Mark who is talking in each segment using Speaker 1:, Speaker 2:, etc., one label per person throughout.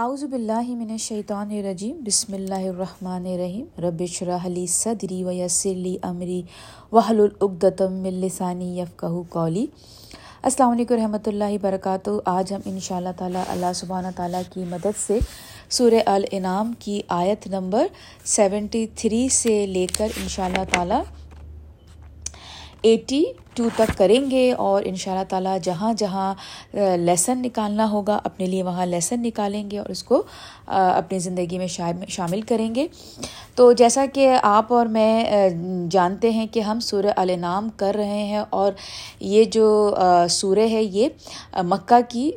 Speaker 1: اعوذ باللہ من الشیطان الرجیم، بسم اللہ الرحمن الرحیم، رب اشرح لی صدری ویسر لی امری واحلل عقدۃ من لسانی یفقهوا قولی۔ السلام علیکم رحمۃ اللہ وبرکاتہ۔ آج ہم ان شاء اللہ تعالیٰ اللہ سبحانہ تعالیٰ کی مدد سے سورہ الانعام کی آیت نمبر سیونٹی تھری سے لے کر ان شاء اللہ تعالیٰ ایٹی ٹو تک کریں گے اور ان شاء اللہ تعالیٰ جہاں جہاں لیسن نکالنا ہوگا اپنے لیے وہاں لیسن نکالیں گے اور اس کو اپنی زندگی میں شامل کریں گے۔ تو جیسا کہ آپ اور میں جانتے ہیں کہ ہم سورہ النام کر رہے ہیں اور یہ جو سورہ ہے یہ مکہ کی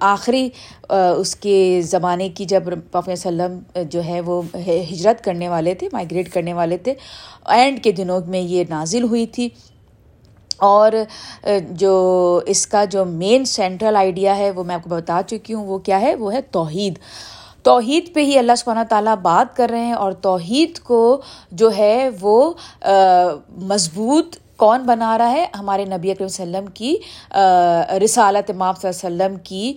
Speaker 1: آخری اس کے زمانے کی جب پاپ وسلم جو ہے وہ ہجرت کرنے والے تھے مائگریٹ کرنے والے تھے اینڈ کے دنوں میں یہ نازل ہوئی تھی۔ اور جو اس کا جو مین سینٹرل آئیڈیا ہے وہ میں آپ کو بتا چکی ہوں، وہ کیا ہے؟ وہ ہے توحید۔ توحید پہ ہی اللہ سبحانہ تعالیٰ بات کر رہے ہیں اور توحید کو جو ہے وہ مضبوط کون بنا رہا ہے؟ ہمارے نبی اکرم وسلم کی رسالت ماں صلی اللہ علیہ وسلم کی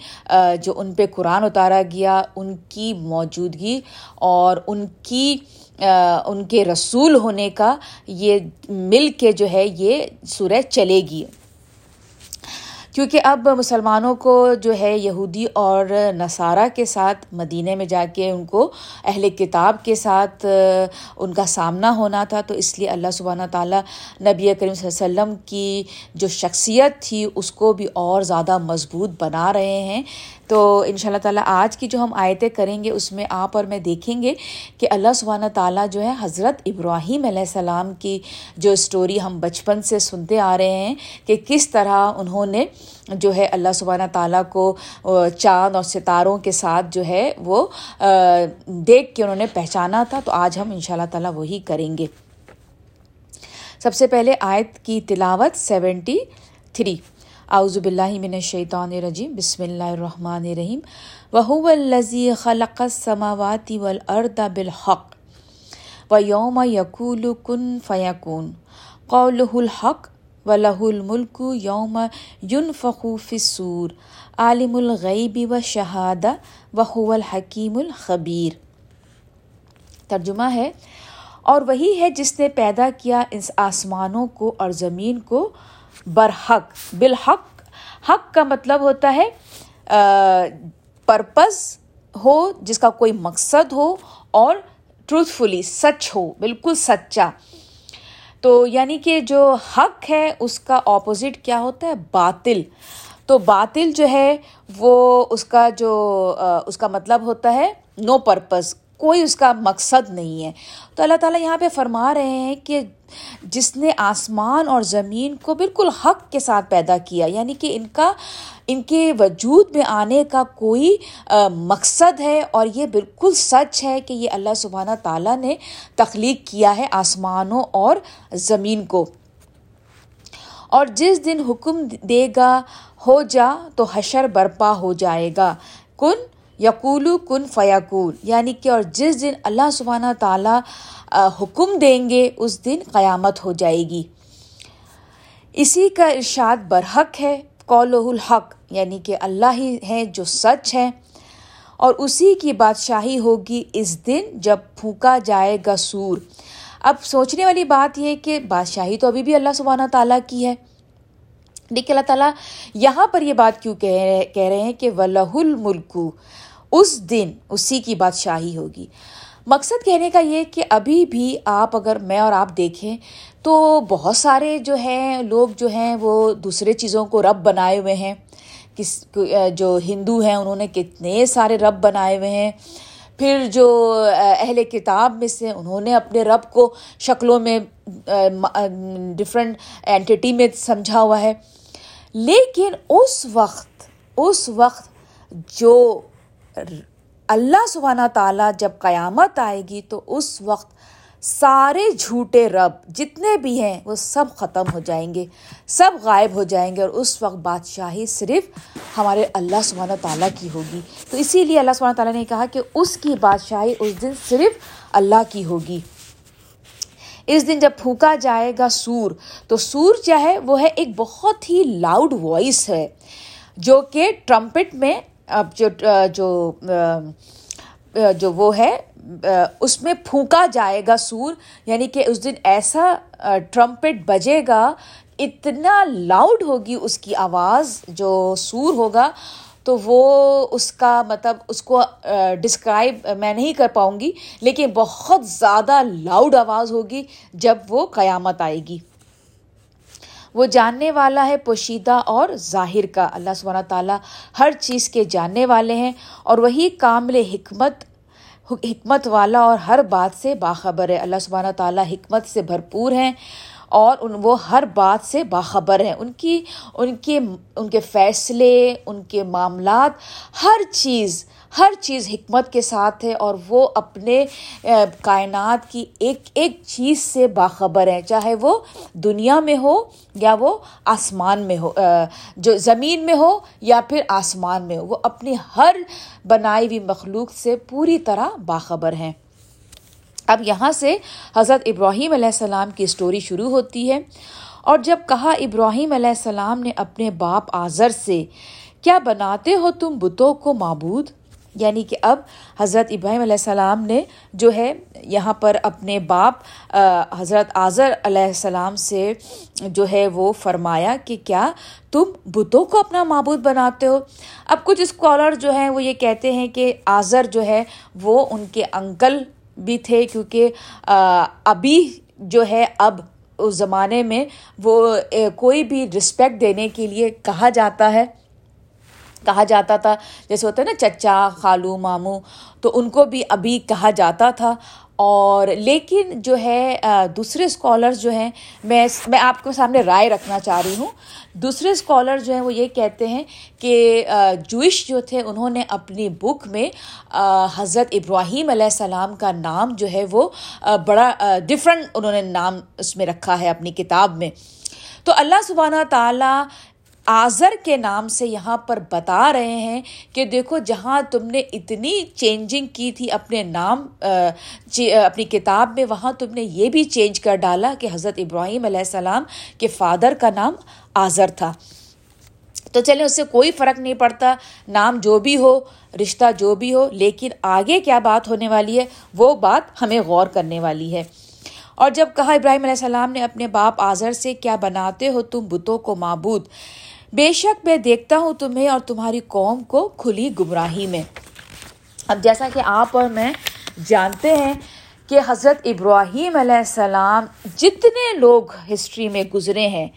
Speaker 1: جو ان پہ قرآن اتارا گیا، ان کی موجودگی اور ان کی ان کے رسول ہونے کا یہ مل کے جو ہے یہ سورہ چلے گی۔ کیونکہ اب مسلمانوں کو جو ہے یہودی اور نصارہ کے ساتھ مدینہ میں جا کے ان کو اہل کتاب کے ساتھ ان کا سامنا ہونا تھا، تو اس لیے اللہ سبحانہ تعالیٰ نبی کریم صلی اللہ علیہ وسلم کی جو شخصیت تھی، اس کو بھی اور زیادہ مضبوط بنا رہے ہیں۔ تو ان شاء اللہ تعالیٰ آج کی جو ہم آیتیں کریں گے، اس میں آپ اور میں دیکھیں گے کہ اللہ سبحانہ تعالیٰ جو ہے، حضرت ابراہیم علیہ السلام کی جو اسٹوری ہم بچپن سے سنتے آ رہے ہیں کہ کس طرح انہوں نے جو ہے اللہ سبحانہ تعالیٰ کو چاند اور ستاروں کے ساتھ جو ہے وہ دیکھ کے انہوں نے پہچانا تھا۔ تو آج ہم ان شاء اللہ تعالیٰ وہی کریں گے۔ سب سے پہلے آیت کی تلاوت سیونٹی تھری۔ اعوذ باللہ من الشیطان الرجیم، بسم اللہ الرحمن الرحیم. وهو الذی خلق السماوات والارض بالحق ویوم یقول کن فیکون. قوله الحق ولہ الملک یوم ينفخ في الصور، عالم الغیب و شہاد وهو الحکیم الخبیر. ترجمہ ہے، اور وہی ہے جس نے پیدا کیا اس آسمانوں کو اور زمین کو برحق، بالحق. حق کا مطلب ہوتا ہے پرپز ہو، جس کا کوئی مقصد ہو، اور ٹروتھفلی سچ ہو، بالکل سچا۔ تو یعنی کہ جو حق ہے، اس کا اپوزٹ کیا ہوتا ہے؟ باطل۔ تو باطل جو ہے، وہ اس کا جو اس کا مطلب ہوتا ہے نو پرپز کوئی اس کا مقصد نہیں ہے۔ تو اللہ تعالیٰ یہاں پہ فرما رہے ہیں کہ جس نے آسمان اور زمین کو بالکل حق کے ساتھ پیدا کیا یعنی کہ ان کا، ان کے وجود میں آنے کا کوئی مقصد ہے اور یہ بالکل سچ ہے کہ یہ اللہ سبحانہ تعالیٰ نے تخلیق کیا ہے آسمانوں اور زمین کو۔ اور جس دن حکم دے گا ہو جا تو حشر برپا ہو جائے گا۔ کن؟ یقول کن فیاقول یعنی کہ اور جس دن اللہ سبحانہ تعالیٰ حکم دیں گے، اس دن قیامت ہو جائے گی۔ اسی کا ارشاد برحق ہے قول الحق یعنی کہ اللہ ہی ہے جو سچ ہے اور اسی کی بادشاہی ہوگی اس دن جب پھونکا جائے گا سور۔ اب سوچنے والی بات یہ کہ بادشاہی تو ابھی بھی اللہ سبحانہ تعالیٰ کی ہے۔ دیکھیے اللہ تعالیٰ یہاں پر یہ بات کیوں کہہ رہے ہیں کہ ولہ الملکو اس دن اسی کی بادشاہی ہوگی۔ مقصد کہنے کا یہ کہ ابھی بھی آپ اگر میں اور آپ دیکھیں تو بہت سارے جو ہیں، لوگ جو ہیں، وہ دوسرے چیزوں کو رب بنائے ہوئے ہیں۔ کس، جو ہندو ہیں، انہوں نے کتنے سارے رب بنائے ہوئے ہیں۔ پھر جو اہل کتاب میں سے انہوں نے اپنے رب کو شکلوں میں ڈفرینٹ اینٹی میں سمجھا ہوا ہے۔ لیکن اس وقت اس وقت جو اللہ سبحانہ تعالیٰ جب قیامت آئے گی تو اس وقت سارے جھوٹے رب جتنے بھی ہیں وہ سب ختم ہو جائیں گے، سب غائب ہو جائیں گے اور اس وقت بادشاہی صرف ہمارے اللہ سبحانہ تعالیٰ کی ہوگی۔ تو اسی لیے اللہ سبحانہ تعالیٰ نے کہا کہ اس کی بادشاہی اس دن صرف اللہ کی ہوگی۔ اس دن جب پھونکا جائے گا سور، تو سور کیا ہے، وہ ہے ایک بہت ہی لاؤڈ وائس ہے، جو کہ ٹرمپٹ میں اب جو جو جو وہ ہے اس میں پھونکا جائے گا سور یعنی کہ اس دن ایسا ٹرمپٹ بجے گا، اتنا لاؤڈ ہوگی اس کی آواز جو سور ہوگا، تو وہ اس کا مطلب اس کو ڈسکرائب میں نہیں کر پاؤں گی، لیکن بہت زیادہ لاؤڈ آواز ہوگی جب وہ قیامت آئے گی۔ وہ جاننے والا ہے پوشیدہ اور ظاہر کا۔ اللہ سبحانہ تعالیٰ ہر چیز کے جاننے والے ہیں اور وہی کامل حکمت حکمت والا اور ہر بات سے باخبر ہے۔ اللہ سبحانہ تعالیٰ حکمت سے بھرپور ہیں اور ان، وہ ہر بات سے باخبر ہیں۔ ان کی، ان کے ان کے فیصلے، ان کے معاملات، ہر چیز ہر چیز حکمت کے ساتھ ہے اور وہ اپنے کائنات کی ایک ایک چیز سے باخبر ہیں چاہے وہ دنیا میں ہو یا وہ آسمان میں ہو جو زمین میں ہو یا پھر آسمان میں ہو، وہ اپنی ہر بنائی ہوئی مخلوق سے پوری طرح باخبر ہیں۔ اب یہاں سے حضرت ابراہیم علیہ السلام کی اسٹوری شروع ہوتی ہے اور جب کہا ابراہیم علیہ السلام نے اپنے باپ آذر سے، کیا بناتے ہو تم بتوں کو معبود؟ یعنی کہ اب حضرت ابراہیم علیہ السلام نے جو ہے یہاں پر اپنے باپ حضرت آذر علیہ السلام سے جو ہے وہ فرمایا کہ کیا تم بتوں کو اپنا معبود بناتے ہو؟ اب کچھ اسکالر جو ہیں وہ یہ کہتے ہیں کہ آذر جو ہے وہ ان کے انکل بھی تھے کیونکہ ابھی جو ہے اب اس زمانے میں وہ کوئی بھی رسپیکٹ دینے کے لیے کہا جاتا ہے۔ کہا جاتا تھا، جیسے ہوتا ہے نا، چچا، خالو، ماموں، تو ان کو بھی ابھی کہا جاتا تھا۔ اور لیکن جو ہے دوسرے اسکالرز جو ہیں، میں میں آپ کے سامنے رائے رکھنا چاہ رہی ہوں۔ دوسرے اسکالر جو ہیں، وہ یہ کہتے ہیں کہ جوئش جو تھے، انہوں نے اپنی بک میں حضرت ابراہیم علیہ السلام کا نام جو ہے، وہ بڑا ڈفرینٹ انہوں نے نام اس میں رکھا ہے اپنی کتاب میں۔ تو اللہ سبحانہ تعالیٰ آذر کے نام سے یہاں پر بتا رہے ہیں کہ دیکھو، جہاں تم نے اتنی چینجنگ کی تھی اپنے نام اپنی کتاب میں، وہاں تم نے یہ بھی چینج کر ڈالا کہ حضرت ابراہیم علیہ السلام کے فادر کا نام آذر تھا۔ تو چلیں، اس سے کوئی فرق نہیں پڑتا، نام جو بھی ہو، رشتہ جو بھی ہو، لیکن آگے کیا بات ہونے والی ہے، وہ بات ہمیں غور کرنے والی ہے۔ اور جب کہا ابراہیم علیہ السلام نے اپنے باپ آذر سے، کیا بناتے ہو تم بتوں کو معبود؟ بے شک میں دیکھتا ہوں تمہیں اور تمہاری قوم کو کھلی گمراہی میں۔ اب جیسا کہ آپ اور میں جانتے ہیں کہ حضرت ابراہیم علیہ السلام جتنے لوگ ہسٹری میں گزرے ہیں،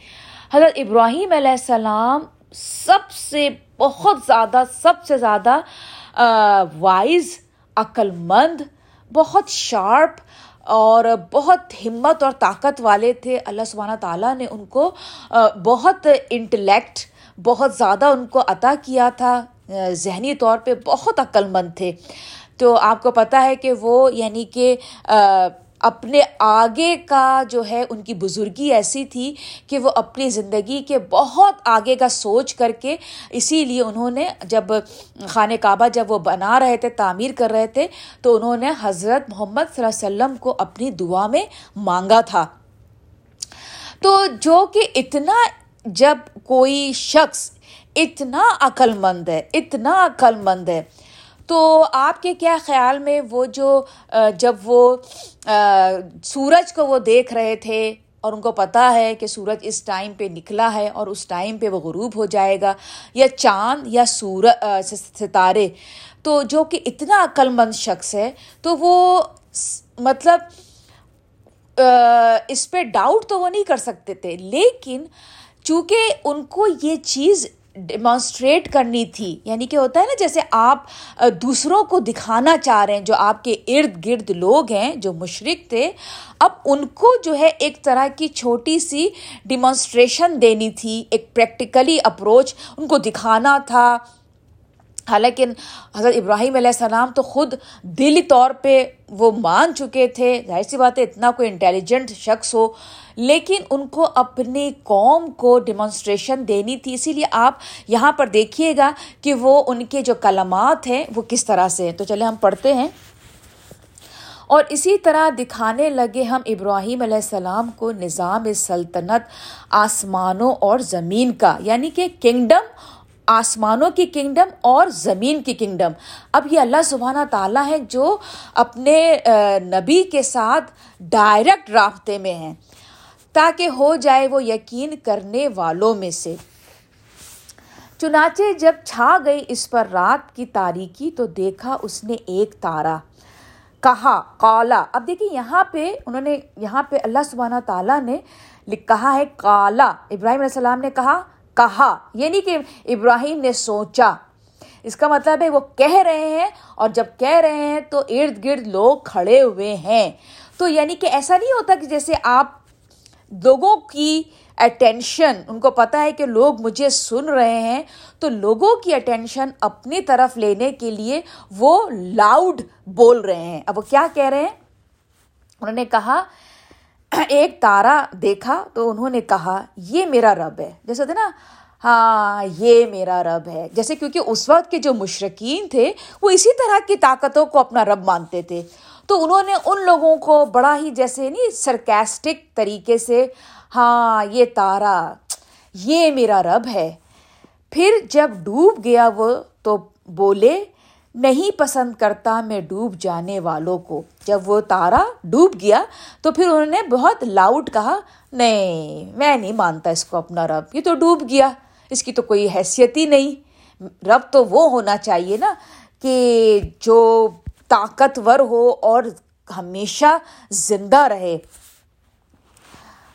Speaker 1: حضرت ابراہیم علیہ السلام سب سے بہت زیادہ، سب سے زیادہ وائز عقل مند بہت شارپ اور بہت ہمت اور طاقت والے تھے۔ اللہ سبحانہ تعالیٰ نے ان کو بہت انٹلیکٹ بہت زیادہ ان کو عطا کیا تھا۔ ذہنی طور پہ بہت عقل مند تھے۔ تو آپ کو پتہ ہے کہ وہ یعنی کہ اپنے آگے کا جو ہے، ان کی بزرگی ایسی تھی کہ وہ اپنی زندگی کے بہت آگے کا سوچ کر کے اسی لیے انہوں نے جب خانہ کعبہ جب وہ بنا رہے تھے، تعمیر کر رہے تھے، تو انہوں نے حضرت محمد صلی اللہ علیہ وسلم کو اپنی دعا میں مانگا تھا۔ تو جو کہ اتنا جب کوئی شخص اتنا عقل مند ہے، اتنا عقل مند ہے تو آپ کے کیا خیال میں وہ جو جب وہ سورج کو وہ دیکھ رہے تھے اور ان کو پتہ ہے کہ سورج اس ٹائم پہ نکلا ہے اور اس ٹائم پہ وہ غروب ہو جائے گا یا چاند یا سورج ستارے، تو جو کہ اتنا عقل مند شخص ہے، تو وہ مطلب اس پہ ڈاؤٹ تو وہ نہیں کر سکتے تھے، لیکن چونکہ ان کو یہ چیز ڈیمانسٹریٹ کرنی تھی۔ یعنی کہ ہوتا ہے نا، جیسے آپ دوسروں کو دکھانا چاہ رہے ہیں، جو آپ کے ارد گرد لوگ ہیں، جو مشرق تھے، اب ان کو جو ہے ایک طرح کی چھوٹی سی ڈیمانسٹریشن دینی تھی، ایک پریکٹیکلی اپروچ ان کو دکھانا تھا۔ حالانکہ حضرت ابراہیم علیہ السلام تو خود دلی طور پہ وہ مان چکے تھے، ظاہر سی بات ہے اتنا کوئی انٹیلیجنٹ شخص ہو، لیکن ان کو اپنی قوم کو ڈیمانسٹریشن دینی تھی۔ اسی لیے آپ یہاں پر دیکھیے گا کہ وہ ان کے جو کلمات ہیں وہ کس طرح سے ہیں۔ تو چلے ہم پڑھتے ہیں۔ اور اسی طرح دکھانے لگے ہم ابراہیم علیہ السلام کو نظام سلطنت آسمانوں اور زمین کا یعنی کہ کنگڈم آسمانوں کی کنگڈم اور زمین کی کنگڈم اب یہ اللہ سبحانہ تعالیٰ ہے جو اپنے نبی کے ساتھ ڈائریکٹ رابطے میں ہیں، تاکہ ہو جائے وہ یقین کرنے والوں میں سے۔ چنانچہ جب چھا گئی اس پر رات کی تاریکی تو دیکھا اس نے ایک تارا، کہا کالا اب دیکھیں یہاں پہ انہوں نے، یہاں پہ اللہ سبحانہ تعالیٰ نے کہا ہے کالا ابراہیم علیہ السلام نے کہا کہا یہ نہیں کہ ابراہیم نے سوچا۔ اس کا مطلب ہے وہ کہہ رہے ہیں اور جب کہہ رہے ہیں تو ارد گرد لوگ کھڑے ہوئے ہیں۔ تو یعنی کہ ایسا نہیں ہوتا کہ جیسے آپ لوگوں کی اٹینشن ان کو پتا ہے کہ لوگ مجھے سن رہے ہیں، تو لوگوں کی اٹینشن اپنی طرف لینے کے لیے وہ لاؤڈ بول رہے ہیں۔ اب وہ کیا کہہ رہے ہیں؟ انہوں نے کہا ایک تارا دیکھا تو انہوں نے کہا، یہ میرا رب ہے۔ جیسے ہوتے نا ہاں یہ میرا رب ہے۔ جیسے کیونکہ اس وقت کے جو مشرقین تھے، وہ اسی طرح کی طاقتوں کو اپنا رب مانتے تھے۔ تو انہوں نے ان لوگوں کو بڑا ہی جیسے نہیں، سرکیسٹک طریقے سے ہاں یہ تارا یہ میرا رب ہے۔ پھر جب ڈوب گیا وہ، تو بولے نہیں پسند کرتا میں ڈوب جانے والوں کو۔ جب وہ تارا ڈوب گیا تو پھر انہوں نے بہت لاؤڈ کہا، نہیں، میں نہیں مانتا اس کو اپنا رب، یہ تو ڈوب گیا، اس کی تو کوئی حیثیت ہی نہیں۔ رب تو وہ ہونا چاہیے نا کہ جو طاقتور ہو اور ہمیشہ زندہ رہے۔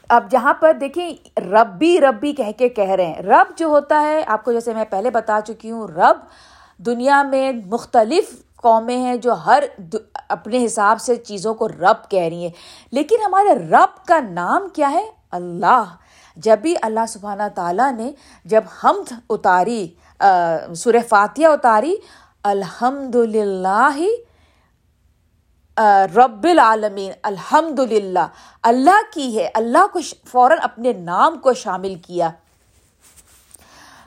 Speaker 1: اب جہاں پر دیکھیں، ربی ربی کہہ کے کہہ رہے ہیں۔ رب جو ہوتا ہے، آپ کو جیسے میں پہلے بتا چکی ہوں، رب دنیا میں مختلف قومیں ہیں جو ہر اپنے حساب سے چیزوں کو رب کہہ رہی ہیں۔ لیکن ہمارے رب کا نام کیا ہے؟ اللہ۔ جب بھی اللہ سبحانہ تعالیٰ نے جب حمد اتاری سر فاتحہ اتاری الحمد للہ رب العالمین الحمد للہ اللہ کی ہے، اللہ کو فوراً اپنے نام کو شامل کیا۔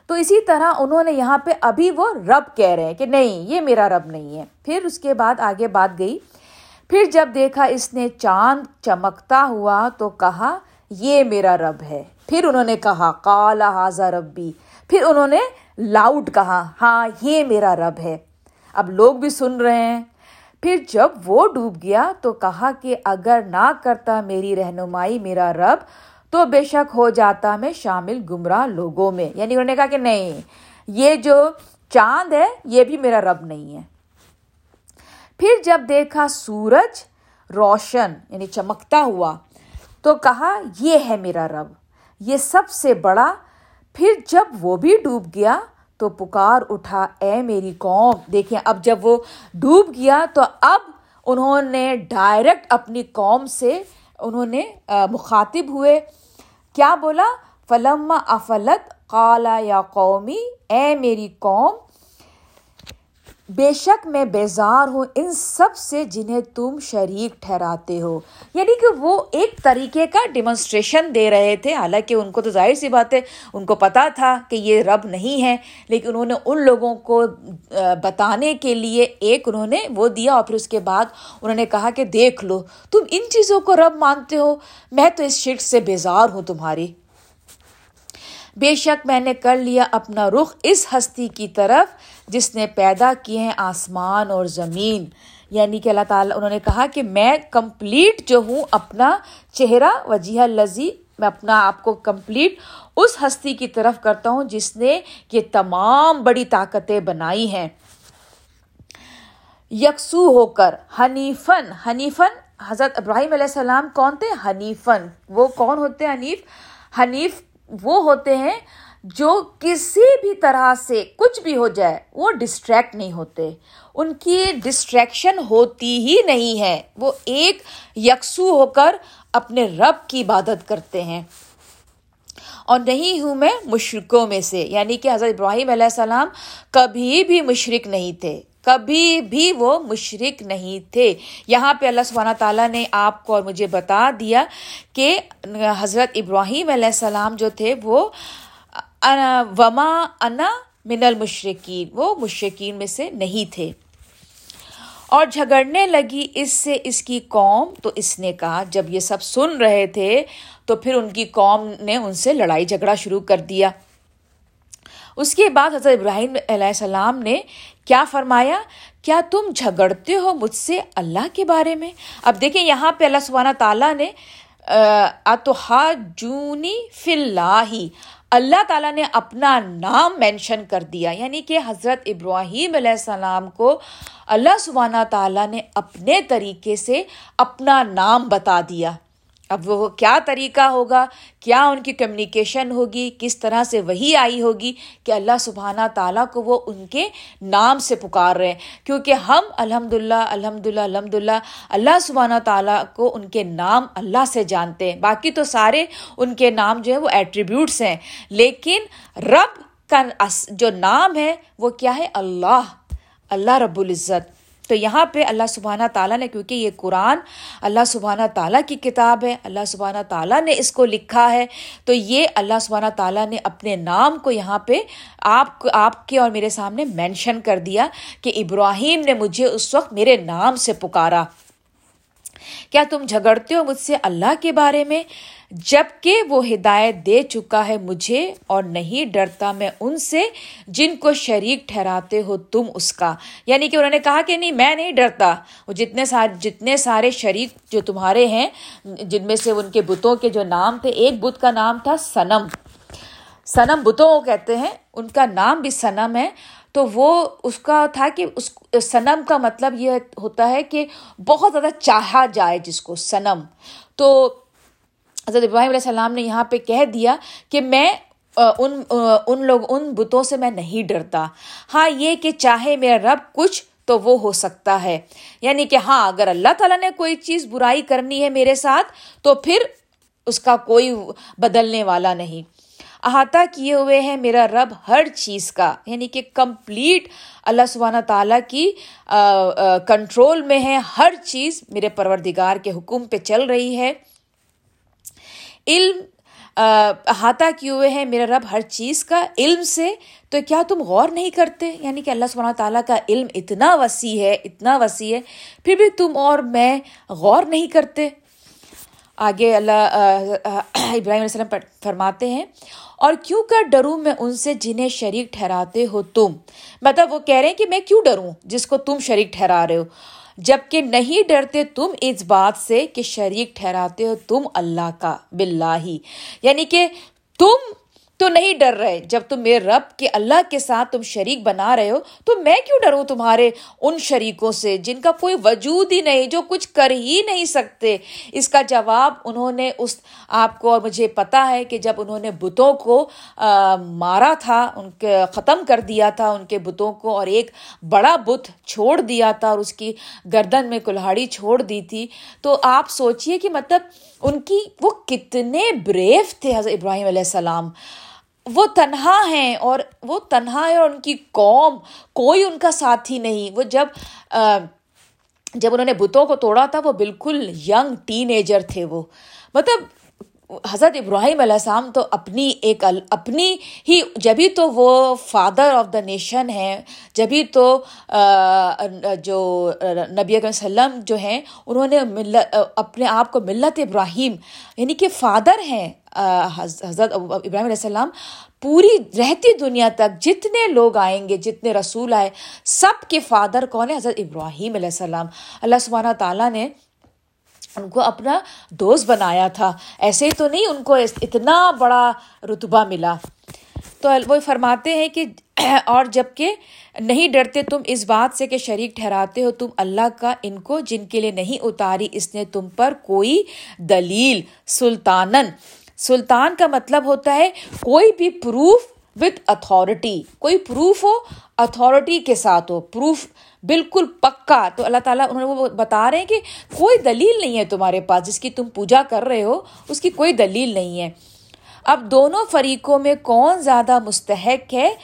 Speaker 1: تو اسی طرح انہوں نے یہاں پہ ابھی وہ رب کہہ رہے ہیں کہ نہیں، یہ میرا رب نہیں ہے۔ پھر اس کے بعد آگے بات گئی۔ پھر جب دیکھا اس نے چاند چمکتا ہوا تو کہا، یہ میرا رب ہے۔ پھر انہوں نے کہا کالا حاضہ ربی۔ پھر انہوں نے لاؤڈ کہا ہاں یہ میرا رب ہے۔ اب لوگ بھی سن رہے ہیں۔ پھر جب وہ ڈوب گیا تو کہا کہ اگر نہ کرتا میری رہنمائی، میرا رب تو بے شک ہو جاتا میں شامل گمراہ لوگوں میں۔ یعنی انہوں نے کہا کہ نہیں، یہ جو چاند ہے، یہ بھی میرا رب نہیں ہے۔ پھر جب دیکھا سورج روشن یعنی چمکتا ہوا، تو کہا، یہ ہے میرا رب۔ یہ سب سے بڑا۔ پھر جب وہ بھی ڈوب گیا، تو پکار اٹھا، اے میری قوم۔ دیکھیں، اب جب وہ ڈوب گیا، تو اب انہوں نے ڈائریکٹ اپنی قوم سے انہوں نے مخاطب ہوئے۔ کیا بولا؟ فلم افلت قالا یا قومی اے میری قوم بے شک میں بیزار ہوں ان سب سے جنہیں تم شریک ٹھہراتے ہو۔ یعنی کہ وہ ایک طریقے کا ڈیمونسٹریشن دے رہے تھے۔ حالانکہ ان کو تو ظاہر سی بات ہے، ان کو پتا تھا کہ یہ رب نہیں ہے لیکن انہوں نے ان لوگوں کو بتانے کے لیے ایک انہوں نے وہ دیا اور پھر اس کے بعد انہوں نے کہا کہ دیکھ لو، تم ان چیزوں کو رب مانتے ہو، میں تو اس شرک سے بیزار ہوں تمہاری۔ بے شک میں نے کر لیا اپنا رخ اس ہستی کی طرف جس نے پیدا کیے ہیں آسمان اور زمین۔ یعنی کہ اللہ تعالیٰ، انہوں نے کہا کہ میں کمپلیٹ جو ہوں، اپنا چہرہ وجیح لذی میں اپنا آپ کو کمپلیٹ اس ہستی کی طرف کرتا ہوں جس نے یہ تمام بڑی طاقتیں بنائی ہیں۔ یکسو ہو کر حنیفن حنیفن حضرت ابراہیم علیہ السلام کون تھے؟ حنیفن وہ کون ہوتے ہیں؟ حنیف حنیف وہ ہوتے ہیں جو کسی بھی طرح سے کچھ بھی ہو جائے، وہ ڈسٹریکٹ نہیں ہوتے۔ ان کی ڈسٹریکشن ہوتی ہی نہیں ہے۔ وہ ایک یکسو ہو کر اپنے رب کی عبادت کرتے ہیں۔ اور نہیں ہوں میں مشرقوں میں سے۔ یعنی کہ حضرت ابراہیم علیہ السلام کبھی بھی مشرق نہیں تھے۔ کبھی بھی وہ مشرق نہیں تھے۔ یہاں پہ اللہ سبحانہ تعالیٰ نے آپ کو اور مجھے بتا دیا کہ حضرت ابراہیم علیہ السلام جو تھے، وہ وما انا من المشرقین وہ مشرقین میں سے نہیں تھے۔ اور جھگڑنے لگی اس سے اس کی قوم، تو اس نے کہا، جب یہ سب سن رہے تھے، تو پھر ان کی قوم نے ان سے لڑائی جھگڑا شروع کر دیا۔ اس کے بعد حضرت ابراہیم علیہ السلام نے کیا فرمایا، کیا تم جھگڑتے ہو مجھ سے اللہ کے بارے میں؟ اب دیکھیں، یہاں پہ اللہ سبحانہ تعالیٰ نے اتحا جونی فی اللہ تعالیٰ نے اپنا نام مینشن کر دیا یعنی کہ حضرت ابراہیم علیہ السلام کو اللہ سبحانہ تعالیٰ نے اپنے طریقے سے اپنا نام بتا دیا۔ اب وہ کیا طریقہ ہوگا؟ کیا ان کی کمیونیکیشن ہوگی؟ کس طرح سے وہی آئی ہوگی کہ اللہ سبحانہ تعالیٰ کو وہ ان کے نام سے پکار رہے ہیں؟ کیونکہ ہم الحمد للہ الحمد للہ الحمد للہ اللہ سبحانہ تعالیٰ کو ان کے نام اللہ سے جانتے ہیں۔ باقی تو سارے ان کے نام جو ہے وہ ایٹریبیوٹس ہیں۔ لیکن رب کا جو نام ہے وہ کیا ہے؟ اللہ اللہ رب العزت۔ تو یہاں پہ اللہ سبحانہ تعالیٰ نے، کیونکہ یہ قرآن اللہ سبحانہ تعالیٰ کی کتاب ہے، اللہ سبحانہ تعالیٰ نے اس کو لکھا ہے، تو یہ اللہ سبحانہ تعالیٰ نے اپنے نام کو یہاں پہ آپ آپ کے اور میرے سامنے مینشن کر دیا کہ ابراہیم نے مجھے اس وقت میرے نام سے پکارا۔ کیا تم جھگڑتے ہو مجھ سے اللہ کے بارے میں؟ جبکہ وہ ہدایت دے چکا ہے مجھے اور نہیں ڈرتا میں ان سے جن کو شریک ٹھہراتے ہو تم اس کا۔ یعنی کہ انہوں نے کہا کہ نہیں، میں نہیں ڈرتا۔ وہ جتنے سارے جتنے سارے شریک جو تمہارے ہیں، جن میں سے ان کے بتوں کے جو نام تھے، ایک بت کا نام تھا سنم۔ سنم بتوں کو کہتے ہیں، ان کا نام بھی سنم ہے۔ تو وہ اس کا تھا کہ اس، سنم کا مطلب یہ ہوتا ہے کہ بہت زیادہ چاہا جائے جس کو، سنم۔ تو حضرت ابراہیم علیہ السلام نے یہاں پہ کہہ دیا کہ میں ان ان لوگ، ان بتوں سے میں نہیں ڈرتا۔ ہاں یہ کہ چاہے میرا رب کچھ تو وہ ہو سکتا ہے۔ یعنی کہ ہاں اگر اللہ تعالیٰ نے کوئی چیز برائی کرنی ہے میرے ساتھ، تو پھر اس کا کوئی بدلنے والا نہیں۔ احاطہ کیے ہوئے ہیں میرا رب ہر چیز کا۔ یعنی کہ کمپلیٹ اللہ سبحانہ تعالیٰ کی کنٹرول میں ہے۔ ہر چیز میرے پروردگار کے حکم پہ چل رہی ہے۔ علم احاطہ کیے ہوئے ہیں، میرا رب ہر چیز کا علم سے، تو کیا تم غور نہیں کرتے؟ یعنی کہ اللہ سبحانہ تعالیٰ کا علم اتنا وسیع ہے، اتنا وسیع ہے، پھر بھی تم اور میں غور نہیں کرتے؟ آگے اللہ ابراہیم علیہ السلام فرماتے ہیں، اور کیوں کر ڈروں میں ان سے جنہیں شریک ٹھہراتے ہو تم؟ مطلب وہ کہہ رہے ہیں کہ میں کیوں ڈروں جس کو تم شریک ٹھہرا رہے ہو؟ جبکہ نہیں ڈرتے تم اس بات سے کہ شریک ٹھہراتے ہو تم اللہ کا بلّہ یعنی کہ تم تو نہیں ڈر رہے۔ جب تم میرے رب کے اللہ کے ساتھ تم شریک بنا رہے ہو، تو میں کیوں ڈروں تمہارے ان شریکوں سے جن کا کوئی وجود ہی نہیں، جو کچھ کر ہی نہیں سکتے؟ اس کا جواب انہوں نے اس آپ کو اور مجھے پتا ہے کہ جب انہوں نے بتوں کو مارا تھا، ان کے ختم کر دیا تھا، ان کے بتوں کو اور ایک بڑا بت چھوڑ دیا تھا اور اس کی گردن میں کلہاڑی چھوڑ دی تھی۔ تو آپ سوچیے کہ مطلب ان کی وہ کتنے بریو تھے حضرت ابراہیم علیہ السلام۔ وہ تنہا ہیں اور وہ تنہا ہے اور ان کی قوم کوئی ان کا ساتھی نہیں۔ وہ جب جب انہوں نے بتوں کو توڑا تھا، وہ بالکل ینگ ٹین ایجر تھے وہ۔ مطلب حضرت ابراہیم علیہ السلام تو اپنی ایک اپنی ہی جبھی تو وہ فادر آف دا نیشن ہیں جبھی تو جو نبی علیہ وسلم جو ہیں، انہوں نے ملت اپنے آپ کو ملت ابراہیم یعنی کہ فادر ہیں حضرت ابراہیم علیہ السلام، پوری رہتی دنیا تک جتنے لوگ آئیں گے، جتنے رسول آئے، سب کے فادر کون ہے حضرت ابراہیم علیہ السلام۔ اللہ سبحانہ تعالیٰ نے ان کو اپنا دوست بنایا تھا۔ ایسے ہی تو نہیں، ان کو اتنا بڑا رتبہ ملا۔ تو وہ فرماتے ہیں کہ اور جبکہ نہیں ڈرتے تم اس بات سے کہ شریک ٹھہراتے ہو، تم اللہ کا ان کو جن کے لیے نہیں اتاری، اس نے تم پر کوئی دلیل۔ سلطانن سلطان کا مطلب ہوتا ہے کوئی بھی پروف وتھ اتھارٹی کوئی پروف ہو اتھارٹی کے ساتھ ہو. پروف بالکل پکا. تو اللہ تعالیٰ انہوں نے وہ بتا رہے ہیں کہ کوئی دلیل نہیں ہے تمہارے پاس. جس کی تم پوجا کر رہے ہو، اس کی کوئی دلیل نہیں ہے. اب دونوں فریقوں میں کون زیادہ مستحق ہے؟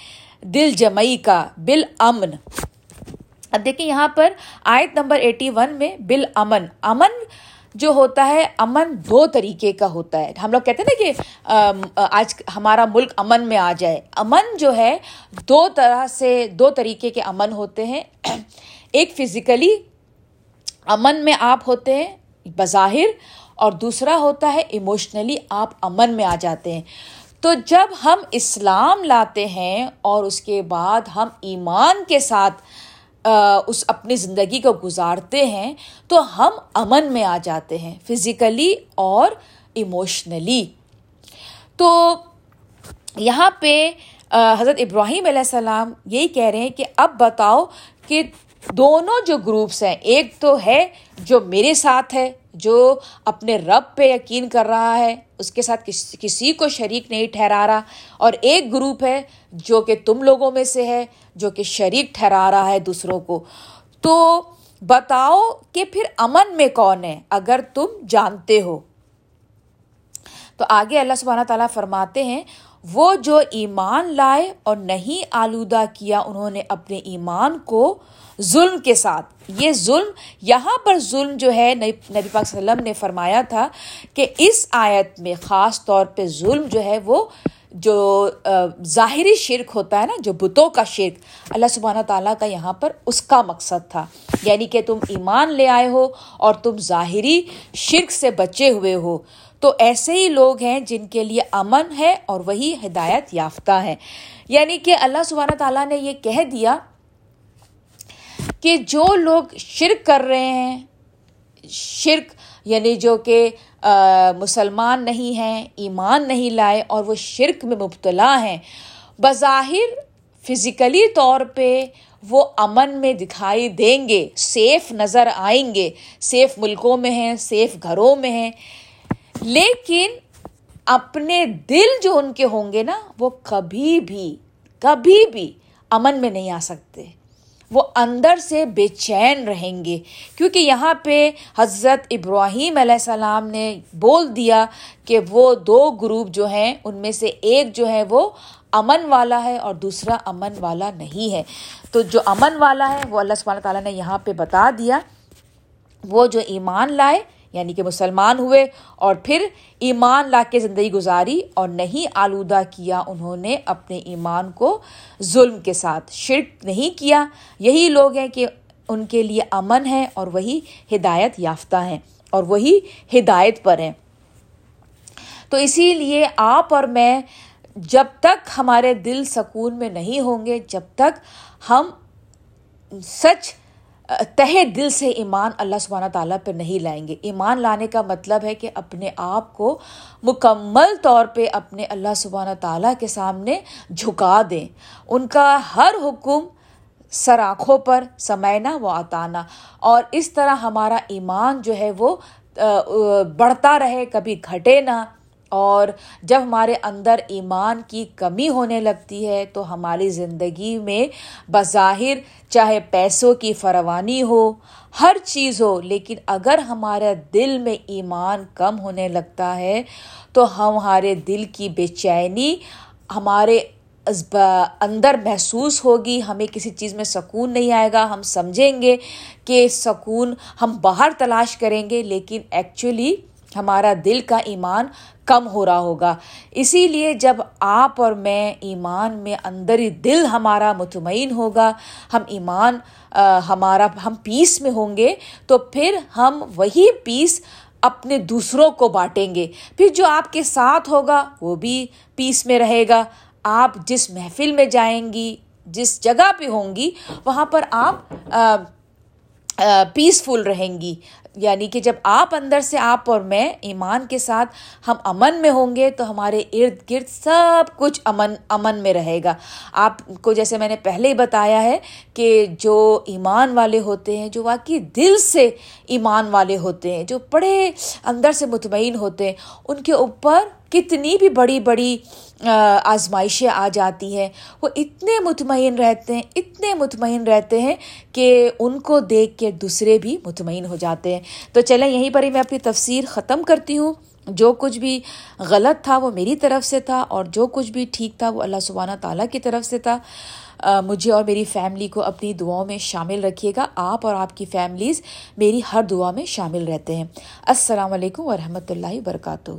Speaker 1: دل جمعی کا بال امن. اب دیکھیں یہاں پر آیت نمبر ایٹی ون میں بال امن. امن جو ہوتا ہے امن دو طریقے کا ہوتا ہے۔ ہم لوگ کہتے ہیں نا کہ آج ہمارا ملک امن میں آ جائے۔ امن جو ہے، دو طرح سے، دو طریقے کے امن ہوتے ہیں۔ ایک فزیکلی امن میں آپ ہوتے ہیں، بظاہر، اور دوسرا ہوتا ہے ایموشنلی آپ امن میں آ جاتے ہیں۔ تو جب ہم اسلام لاتے ہیں اور اس کے بعد ہم ایمان کے ساتھ اس اپنی زندگی کو گزارتے ہیں تو ہم امن میں آ جاتے ہیں فزیکلی اور ایموشنلی تو یہاں پہ حضرت ابراہیم علیہ السلام یہی کہہ رہے ہیں کہ اب بتاؤ کہ دونوں جو گروپس ہیں، ایک تو ہے جو میرے ساتھ ہے جو اپنے رب پہ یقین کر رہا ہے، اس کے ساتھ کسی کو شریک نہیں ٹھہرا رہا۔ اور ایک گروپ ہے جو کہ تم لوگوں میں سے ہے، جو کہ شریک ٹھہرا رہا ہے دوسروں کو۔ تو بتاؤ کہ پھر امن میں کون ہے، اگر تم جانتے ہو۔ تو آگے اللہ سبحانہ تعالیٰ فرماتے ہیں، وہ جو ایمان لائے اور نہیں آلودہ کیا انہوں نے اپنے ایمان کو ظلم کے ساتھ۔ یہ ظلم، یہاں پر ظلم جو ہے، نبی پاک صلی اللہ علیہ وسلم نے فرمایا تھا کہ اس آیت میں خاص طور پہ ظلم جو ہے وہ جو ظاہری شرک ہوتا ہے نا، جو بتوں کا شرک، اللہ سبحانہ تعالیٰ کا یہاں پر اس کا مقصد تھا۔ یعنی کہ تم ایمان لے آئے ہو اور تم ظاہری شرک سے بچے ہوئے ہو۔ تو ایسے ہی لوگ ہیں جن کے لیے امن ہے اور وہی ہدایت یافتہ ہے یعنی کہ اللہ سبحانہ تعالیٰ نے یہ کہہ دیا کہ جو لوگ شرک کر رہے ہیں، شرک یعنی جو کہ مسلمان نہیں ہیں، ایمان نہیں لائے اور وہ شرک میں مبتلا ہیں، بظاہر فزیکلی طور پہ وہ امن میں دکھائی دیں گے، سیف نظر آئیں گے، سیف ملکوں میں ہیں، سیف گھروں میں ہیں۔ لیکن اپنے دل جو ان کے ہوں گے نا، وہ کبھی بھی کبھی بھی امن میں نہیں آ سکتے۔ وہ اندر سے بے چین رہیں گے۔ کیونکہ یہاں پہ حضرت ابراہیم علیہ السلام نے بول دیا کہ وہ دو گروپ جو ہیں، ان میں سے ایک جو ہے وہ امن والا ہے اور دوسرا امن والا نہیں ہے۔ تو جو امن والا ہے، وہ اللہ سبحانہ تعالیٰ نے یہاں پہ بتا دیا۔ وہ جو ایمان لائے یعنی کہ مسلمان ہوئے اور پھر ایمان لا کے زندگی گزاری اور نہیں آلودہ کیا انہوں نے اپنے ایمان کو ظلم کے ساتھ۔ شرک نہیں کیا۔ یہی لوگ ہیں کہ ان کے لیے امن ہے اور وہی ہدایت یافتہ ہیں اور وہی ہدایت پر ہیں۔ تو اسی لیے آپ اور میں جب تک ہمارے دل سکون میں نہیں ہوں گے، جب تک ہم سچ تہ دل سے ایمان اللہ سبحانہ تعالیٰ پہ نہیں لائیں گے۔ ایمان لانے کا مطلب ہے کہ اپنے آپ کو مکمل طور پہ اپنے اللہ سبحانہ تعالیٰ کے سامنے جھکا دیں۔ ان کا ہر حکم سر آنکھوں پر سمینا و آتانا۔ اور اس طرح ہمارا ایمان جو ہے وہ بڑھتا رہے، کبھی گھٹے نہ اور جب ہمارے اندر ایمان کی کمی ہونے لگتی ہے تو ہماری زندگی میں بظاہر چاہے پیسوں کی فروانی ہو، ہر چیز ہو، لیکن اگر ہمارے دل میں ایمان کم ہونے لگتا ہے تو ہمارے دل کی بے چینی ہمارے اندر محسوس ہوگی، ہمیں کسی چیز میں سکون نہیں آئے گا۔ ہم سمجھیں گے کہ سکون ہم باہر تلاش کریں گے، لیکن ایکچولی ہمارا دل کا ایمان کم ہو رہا ہوگا۔ اسی لیے جب آپ اور میں ایمان میں اندر دل ہمارا مطمئن ہوگا، ہم ایمان ہمارا، ہم پیس میں ہوں گے، تو پھر ہم وہی پیس اپنے دوسروں کو بانٹیں گے۔ پھر جو آپ کے ساتھ ہوگا، وہ بھی پیس میں رہے گا۔ آپ جس محفل میں جائیں گی، جس جگہ پہ ہوں گی، وہاں پر آپ پیسفل رہیں گی۔ یعنی کہ جب آپ اندر سے آپ اور میں ایمان کے ساتھ ہم امن میں ہوں گے تو ہمارے ارد گرد سب کچھ امن امن میں رہے گا۔ آپ کو جیسے میں نے پہلے ہی بتایا ہے کہ جو ایمان والے ہوتے ہیں، جو واقعی دل سے ایمان والے ہوتے ہیں، جو بڑے اندر سے مطمئن ہوتے ہیں، ان کے اوپر کتنی بھی بڑی بڑی آزمائشیں آ جاتی ہیں، وہ اتنے مطمئن رہتے ہیں، اتنے مطمئن رہتے ہیں کہ ان کو دیکھ کے دوسرے بھی مطمئن ہو جاتے ہیں۔ تو چلیں، یہیں پر ہی میں اپنی تفسیر ختم کرتی ہوں۔ جو کچھ بھی غلط تھا وہ میری طرف سے تھا اور جو کچھ بھی ٹھیک تھا وہ اللہ سبحانہ تعالیٰ کی طرف سے تھا۔ مجھے اور میری فیملی کو اپنی دعاؤں میں شامل رکھیے گا۔ آپ اور آپ کی فیملیز میری ہر دعا میں شامل رہتے ہیں۔ السلام علیکم ورحمۃ اللہ وبرکاتہ۔